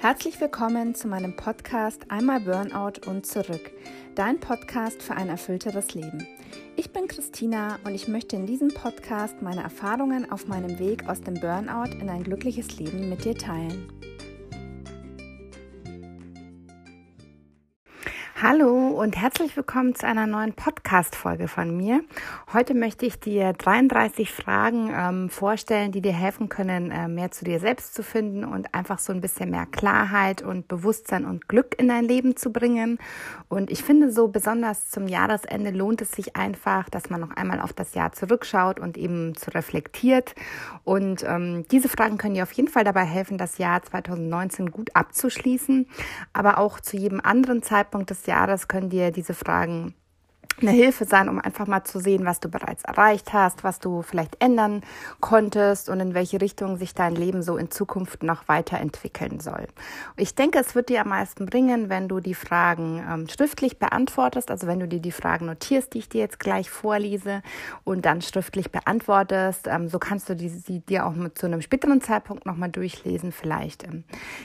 Herzlich willkommen zu meinem Podcast Einmal Burnout und zurück, dein Podcast für ein erfüllteres Leben. Ich bin Christina und ich möchte in diesem Podcast meine Erfahrungen auf meinem Weg aus dem Burnout in ein glückliches Leben mit dir teilen. Hallo und herzlich willkommen zu einer neuen Podcast-Folge von mir. Heute möchte ich dir 33 Fragen ähm, vorstellen, die dir helfen können, äh, mehr zu dir selbst zu finden und einfach so ein bisschen mehr Klarheit und Bewusstsein und Glück in dein Leben zu bringen. Und ich finde so besonders zum Jahresende lohnt es sich einfach, dass man noch einmal auf das Jahr zurückschaut und eben zu reflektiert. Und ähm, diese Fragen können dir auf jeden Fall dabei helfen, das Jahr 2019 gut abzuschließen, aber auch zu jedem anderen Zeitpunkt des Jahres können dir diese Fragen eine Hilfe sein, um einfach mal zu sehen, was du bereits erreicht hast, was du vielleicht ändern konntest und in welche Richtung sich dein Leben so in Zukunft noch weiterentwickeln soll. Ich denke, es wird dir am meisten bringen, wenn du die Fragen ähm, schriftlich beantwortest, also wenn du dir die Fragen notierst, die ich dir jetzt gleich vorlese und dann schriftlich beantwortest. Ähm, so kannst du die, sie dir auch mit zu einem späteren Zeitpunkt nochmal durchlesen, vielleicht ähm,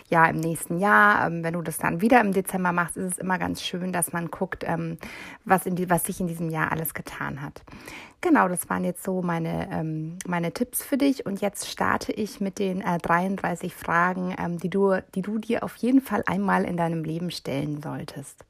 ja im nächsten Jahr. Ähm, wenn du das dann wieder im Dezember machst, ist es immer ganz schön, dass man guckt, ähm, was in die was sich in diesem Jahr alles getan hat. Genau, das waren jetzt so meine, ähm, meine Tipps für dich. Und jetzt starte ich mit den äh, 33 Fragen, ähm, die, du, die du dir auf jeden Fall einmal in deinem Leben stellen solltest.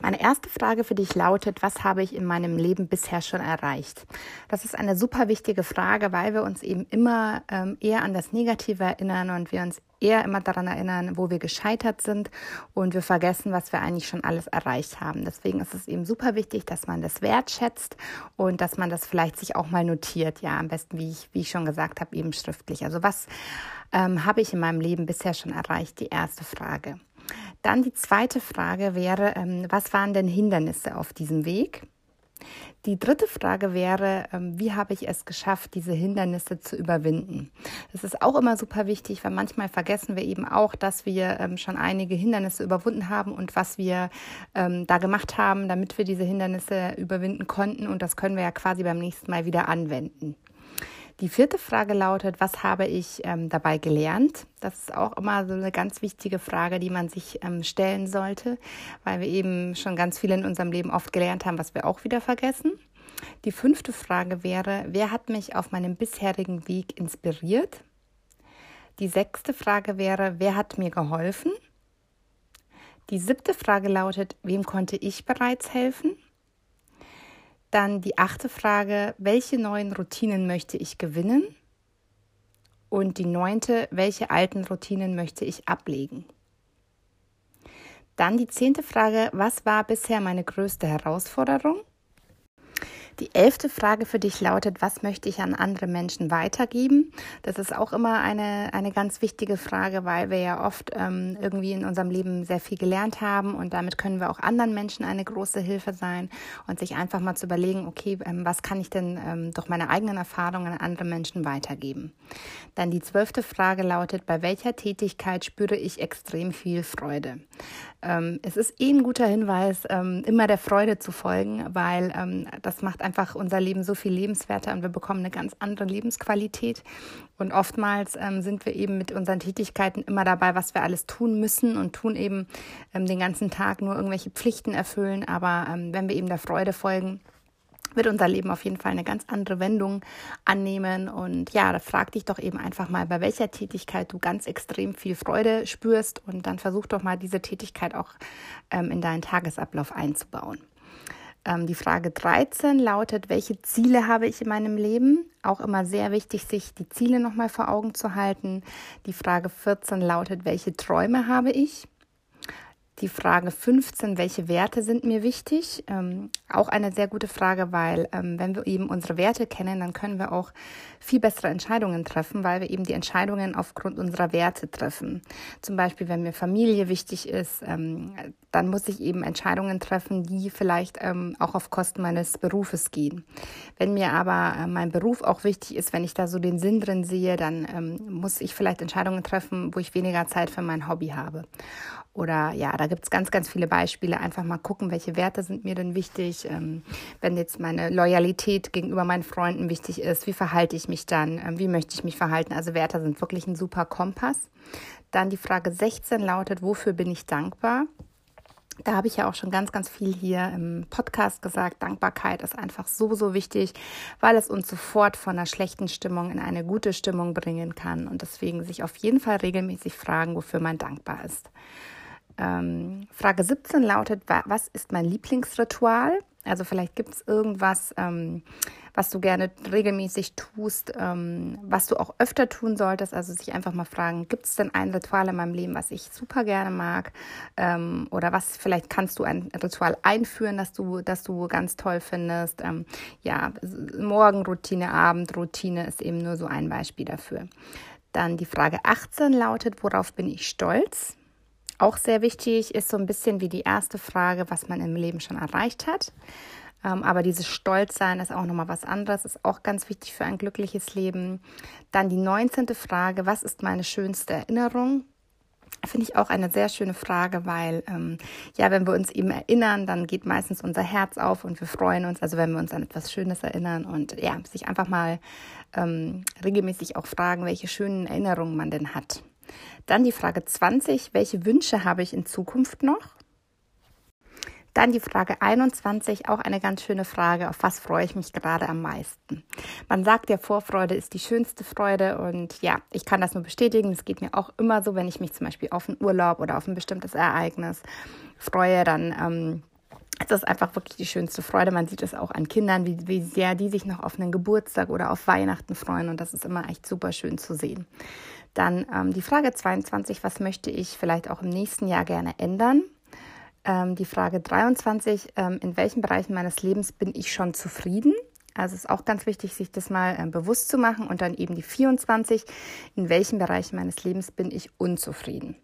Meine erste Frage für dich lautet, was habe ich in meinem Leben bisher schon erreicht? Das ist eine super wichtige Frage, weil wir uns eben immer ähm, eher an das Negative erinnern und wir uns eher immer daran erinnern, wo wir gescheitert sind und wir vergessen, was wir eigentlich schon alles erreicht haben. Deswegen ist es eben super wichtig, dass man das wertschätzt und dass man das vielleicht sich auch mal notiert. Ja, am besten, wie ich, wie ich schon gesagt habe, eben schriftlich. Also was ähm, habe ich in meinem Leben bisher schon erreicht? Die erste Frage. Dann die zweite Frage wäre, ähm, was waren denn Hindernisse auf diesem Weg? Die dritte Frage wäre, ähm, wie habe ich es geschafft, diese Hindernisse zu überwinden? Das ist auch immer super wichtig, weil manchmal vergessen wir eben auch, dass wir ähm, schon einige Hindernisse überwunden haben und was wir da gemacht haben, damit wir diese Hindernisse überwinden konnten. Und das können wir ja quasi beim nächsten Mal wieder anwenden. Die vierte Frage lautet, was habe ich ähm, dabei gelernt? Das ist auch immer so eine ganz wichtige Frage, die man sich ähm, stellen sollte, weil wir eben schon ganz viel in unserem Leben oft gelernt haben, was wir auch wieder vergessen. Die fünfte Frage wäre, wer hat mich auf meinem bisherigen Weg inspiriert? Die sechste Frage wäre, wer hat mir geholfen? Die siebte Frage lautet, wem konnte ich bereits helfen? Dann die achte Frage, welche neuen Routinen möchte ich gewinnen? Und die neunte, welche alten Routinen möchte ich ablegen? Dann die zehnte Frage, was war bisher meine größte Herausforderung? Die elfte Frage für dich lautet, was möchte ich an andere Menschen weitergeben? Das ist auch immer eine, eine ganz wichtige Frage, weil wir ja oft ähm, irgendwie in unserem Leben sehr viel gelernt haben und damit können wir auch anderen Menschen eine große Hilfe sein und sich einfach mal zu überlegen, okay, ähm, was kann ich denn ähm, durch meine eigenen Erfahrungen an andere Menschen weitergeben? Dann die zwölfte Frage lautet, bei welcher Tätigkeit spüre ich extrem viel Freude? Ähm, es ist eh ein guter Hinweis, ähm, immer der Freude zu folgen, weil ähm, das macht einfach unser Leben so viel lebenswerter und wir bekommen eine ganz andere Lebensqualität. Und oftmals ähm, sind wir eben mit unseren Tätigkeiten immer dabei, was wir alles tun müssen und tun eben ähm, den ganzen Tag nur irgendwelche Pflichten erfüllen. Aber ähm, wenn wir eben der Freude folgen, wird unser Leben auf jeden Fall eine ganz andere Wendung annehmen. Und ja, da frag dich doch eben einfach mal, bei welcher Tätigkeit du ganz extrem viel Freude spürst und dann versuch doch mal diese Tätigkeit auch ähm, in deinen Tagesablauf einzubauen. Ähm, die Frage 13 lautet, welche Ziele habe ich in meinem Leben? Auch immer sehr wichtig, sich die Ziele nochmal vor Augen zu halten. Die Frage 14 lautet, welche Träume habe ich? Die Frage 15, welche Werte sind mir wichtig? Ähm, auch eine sehr gute Frage, weil ähm, wenn wir eben unsere Werte kennen, dann können wir auch viel bessere Entscheidungen treffen, weil wir eben die Entscheidungen aufgrund unserer Werte treffen. Zum Beispiel, wenn mir Familie wichtig ist, ähm, dann muss ich eben Entscheidungen treffen, die vielleicht ähm, auch auf Kosten meines Berufes gehen. Wenn mir aber äh, mein Beruf auch wichtig ist, wenn ich da so den Sinn drin sehe, dann ähm, muss ich vielleicht Entscheidungen treffen, wo ich weniger Zeit für mein Hobby habe. Oder ja, da gibt es ganz, ganz viele Beispiele. Einfach mal gucken, welche Werte sind mir denn wichtig. Ähm, wenn jetzt meine Loyalität gegenüber meinen Freunden wichtig ist, wie verhalte ich mich dann? Ähm, wie möchte ich mich verhalten? Also Werte sind wirklich ein super Kompass. Dann die Frage 16 lautet, wofür bin ich dankbar? Da habe ich ja auch schon ganz, ganz viel hier im Podcast gesagt. Dankbarkeit ist einfach so, so wichtig, weil es uns sofort von einer schlechten Stimmung in eine gute Stimmung bringen kann. Und deswegen sich auf jeden Fall regelmäßig fragen, wofür man dankbar ist. Ähm, Frage 17 lautet, was ist mein Lieblingsritual? Also vielleicht gibt es irgendwas, ähm, was du gerne regelmäßig tust, ähm, was du auch öfter tun solltest. Also sich einfach mal fragen, gibt es denn ein Ritual in meinem Leben, was ich super gerne mag? Ähm, oder was vielleicht kannst du ein Ritual einführen, das du, das du ganz toll findest? Ähm, ja, Morgenroutine, Abendroutine ist eben nur so ein Beispiel dafür. Dann die Frage 18 lautet, worauf bin ich stolz? Auch sehr wichtig ist so ein bisschen wie die erste Frage, was man im Leben schon erreicht hat. Ähm, aber dieses Stolzsein ist auch nochmal was anderes, ist auch ganz wichtig für ein glückliches Leben. Dann die 19. Frage, was ist meine schönste Erinnerung? Finde ich auch eine sehr schöne Frage, weil ähm, ja, wenn wir uns eben erinnern, dann geht meistens unser Herz auf und wir freuen uns, also wenn wir uns an etwas Schönes erinnern und ja, sich einfach mal ähm, regelmäßig auch fragen, welche schönen Erinnerungen man denn hat. Dann die Frage 20, welche Wünsche habe ich in Zukunft noch? Dann die Frage 21, auch eine ganz schöne Frage, auf was freue ich mich gerade am meisten? Man sagt ja, Vorfreude ist die schönste Freude und ja, ich kann das nur bestätigen. Es geht mir auch immer so, wenn ich mich zum Beispiel auf einen Urlaub oder auf ein bestimmtes Ereignis freue, dann ähm, es ist einfach wirklich die schönste Freude. Man sieht es auch an Kindern, wie, wie sehr die sich noch auf einen Geburtstag oder auf Weihnachten freuen. Und das ist immer echt super schön zu sehen. Dann ähm, die Frage 22, was möchte ich vielleicht auch im nächsten Jahr gerne ändern? Ähm, die Frage 23, ähm, in welchen Bereichen meines Lebens bin ich schon zufrieden? Also es ist auch ganz wichtig, sich das mal äh, bewusst zu machen. Und dann eben die 24, in welchen Bereichen meines Lebens bin ich unzufrieden?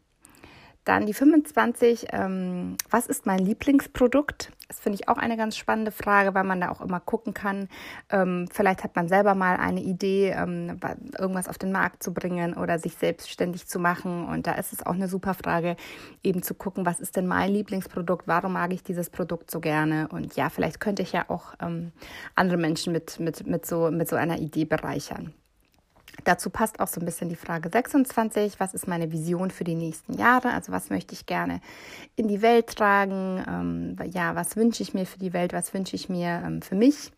Dann die 25, ähm, was ist mein Lieblingsprodukt? Das finde ich auch eine ganz spannende Frage, weil man da auch immer gucken kann. Ähm, vielleicht hat man selber mal eine Idee, ähm, irgendwas auf den Markt zu bringen oder sich selbstständig zu machen. Und da ist es auch eine super Frage, eben zu gucken, was ist denn mein Lieblingsprodukt? Warum mag ich dieses Produkt so gerne? Und ja, vielleicht könnte ich ja auch ähm, andere Menschen mit, mit, mit, so, mit so einer Idee bereichern. Dazu passt auch so ein bisschen die Frage 26. Was ist meine Vision für die nächsten Jahre? Also was möchte ich gerne in die Welt tragen? Ähm, ja, was wünsche ich mir für die Welt? Was wünsche ich mir ähm, für mich?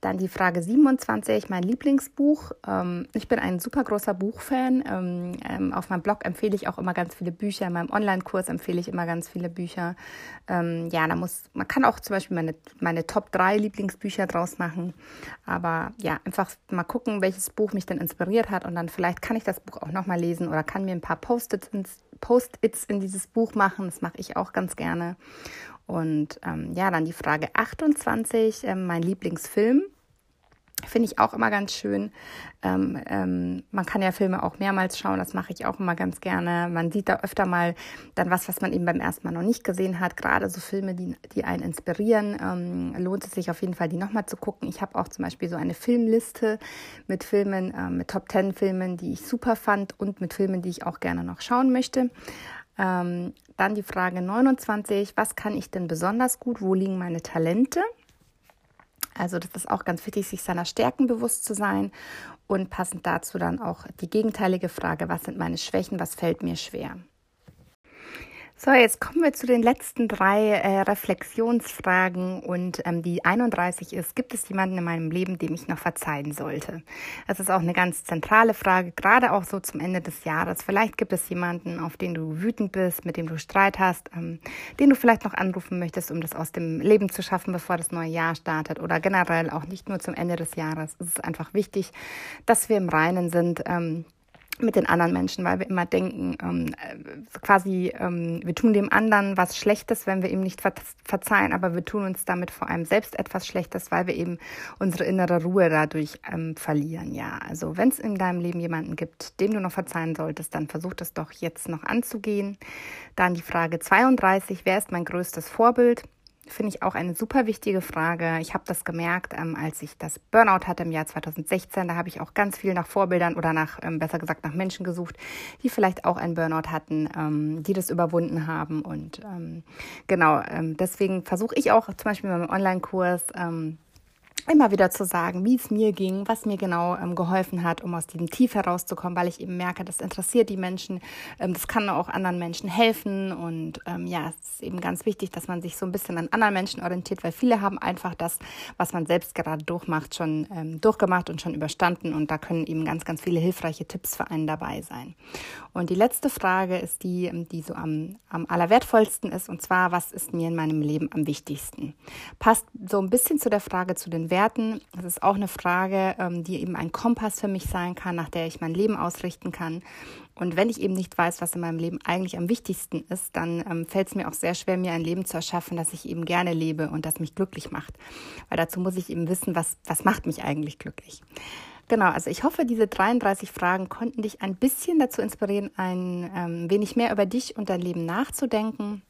Dann die Frage 27, mein Lieblingsbuch. Ähm, ich bin ein super großer Buchfan. Ähm, ähm, auf meinem Blog empfehle ich auch immer ganz viele Bücher. In meinem Online-Kurs empfehle ich immer ganz viele Bücher. Ja, da muss, man kann auch zum Beispiel meine, meine Top 3 Lieblingsbücher draus machen. Aber ja, einfach mal gucken, welches Buch mich denn inspiriert hat. Und dann vielleicht kann ich das Buch auch nochmal lesen oder kann mir ein paar Post-its Post in dieses Buch machen. Das mache ich auch ganz gerne. Und ähm, ja, dann die Frage 28, äh, mein Lieblingsfilm. Finde ich auch immer ganz schön. Ähm, ähm, man kann ja Filme auch mehrmals schauen, das mache ich auch immer ganz gerne. Man sieht da öfter mal dann was, was man eben beim ersten Mal noch nicht gesehen hat. Gerade so Filme, die, die einen inspirieren, ähm, lohnt es sich auf jeden Fall, die nochmal zu gucken. Ich habe auch zum Beispiel so eine Filmliste mit Filmen, äh, mit Top Ten Filmen, die ich super fand und mit Filmen, die ich auch gerne noch schauen möchte. Ähm, dann die Frage 29, was kann ich denn besonders gut? Wo liegen meine Talente? Also das ist auch ganz wichtig, sich seiner Stärken bewusst zu sein und passend dazu dann auch die gegenteilige Frage, was sind meine Schwächen, was fällt mir schwer? So, jetzt kommen wir zu den letzten drei äh, Reflexionsfragen und ähm, die 31 ist, gibt es jemanden in meinem Leben, dem ich noch verzeihen sollte? Das ist auch eine ganz zentrale Frage, gerade auch so zum Ende des Jahres. Vielleicht gibt es jemanden, auf den du wütend bist, mit dem du Streit hast, ähm, den du vielleicht noch anrufen möchtest, um das aus dem Leben zu schaffen, bevor das neue Jahr startet oder generell auch nicht nur zum Ende des Jahres. Es ist einfach wichtig, dass wir im Reinen sind. Ähm, mit den anderen Menschen, weil wir immer denken, ähm, äh, quasi, ähm, wir tun dem anderen was Schlechtes, wenn wir ihm nicht ver verzeihen, aber wir tun uns damit vor allem selbst etwas Schlechtes, weil wir eben unsere innere Ruhe dadurch ähm, verlieren. Ja, also wenn es in deinem Leben jemanden gibt, dem du noch verzeihen solltest, dann versuch das doch jetzt noch anzugehen. Dann die Frage 32, wer ist mein größtes Vorbild? Finde ich auch eine super wichtige Frage. Ich habe das gemerkt, ähm, als ich das Burnout hatte im Jahr 2016. Da habe ich auch ganz viel nach Vorbildern oder nach, ähm, besser gesagt, nach Menschen gesucht, die vielleicht auch einen Burnout hatten, ähm, die das überwunden haben. Und ähm, genau, ähm, deswegen versuche ich auch zum Beispiel in meinem Online-Kurs, ähm, immer wieder zu sagen, wie es mir ging, was mir genau ähm, geholfen hat, um aus diesem Tief herauszukommen, weil ich eben merke, das interessiert die Menschen, ähm, das kann auch anderen Menschen helfen und ähm, ja, es ist eben ganz wichtig, dass man sich so ein bisschen an anderen Menschen orientiert, weil viele haben einfach das, was man selbst gerade durchmacht, schon ähm, durchgemacht und schon überstanden und da können eben ganz, ganz viele hilfreiche Tipps für einen dabei sein. Und die letzte Frage ist die, ähm, die so am, am allerwertvollsten ist und zwar, was ist mir in meinem Leben am wichtigsten? Passt so ein bisschen zu der Frage zu den Werten Werten. Das ist auch eine Frage, ähm, die eben ein Kompass für mich sein kann, nach der ich mein Leben ausrichten kann. Und wenn ich eben nicht weiß, was in meinem Leben eigentlich am wichtigsten ist, dann ähm, fällt es mir auch sehr schwer, mir ein Leben zu erschaffen, das ich eben gerne lebe und das mich glücklich macht. Weil dazu muss ich eben wissen, was, was macht mich eigentlich glücklich. Genau, also ich hoffe, diese 33 Fragen konnten dich ein bisschen dazu inspirieren, ein ähm, wenig mehr über dich und dein Leben nachzudenken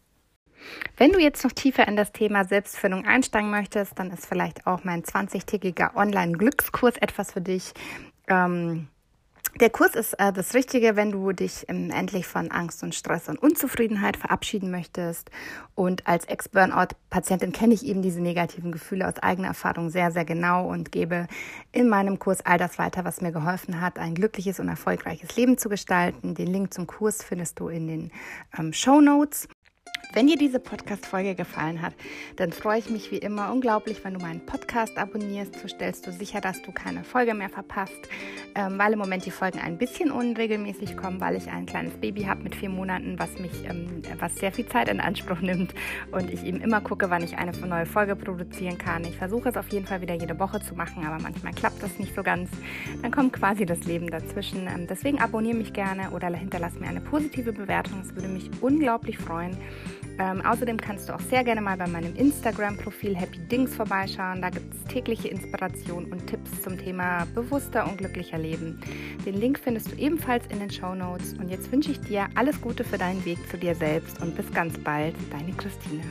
wenn du jetzt noch tiefer in das Thema Selbstfindung einsteigen möchtest, dann ist vielleicht auch mein 20-tägiger Online-Glückskurs etwas für dich. Ähm, der Kurs ist äh, das Richtige, wenn du dich ähm, endlich von Angst und Stress und Unzufriedenheit verabschieden möchtest. Und als Ex-Burnout-Patientin kenne ich eben diese negativen Gefühle aus eigener Erfahrung sehr, sehr genau und gebe in meinem Kurs all das weiter, was mir geholfen hat, ein glückliches und erfolgreiches Leben zu gestalten. Den Link zum Kurs findest du in den ähm, Show Notes. Wenn dir diese Podcast-Folge gefallen hat, dann freue ich mich wie immer unglaublich, wenn du meinen Podcast abonnierst. So stellst du sicher, dass du keine Folge mehr verpasst, ähm, weil im Moment die Folgen ein bisschen unregelmäßig kommen, weil ich ein kleines Baby habe mit vier Monaten, was mich, ähm, was sehr viel Zeit in Anspruch nimmt und ich eben immer gucke, wann ich eine neue Folge produzieren kann. Ich versuche es auf jeden Fall wieder jede Woche zu machen, aber manchmal klappt das nicht so ganz. Dann kommt quasi das Leben dazwischen. Ähm, deswegen abonniere mich gerne oder hinterlass mir eine positive Bewertung. Es würde mich unglaublich freuen. Ähm, außerdem kannst du auch sehr gerne mal bei meinem Instagram-Profil Happy Dings vorbeischauen. Da gibt es tägliche Inspiration und Tipps zum Thema bewusster und glücklicher Leben. Den Link findest du ebenfalls in den Show Notes. Und jetzt wünsche ich dir alles Gute für deinen Weg zu dir selbst und bis ganz bald, deine Christine.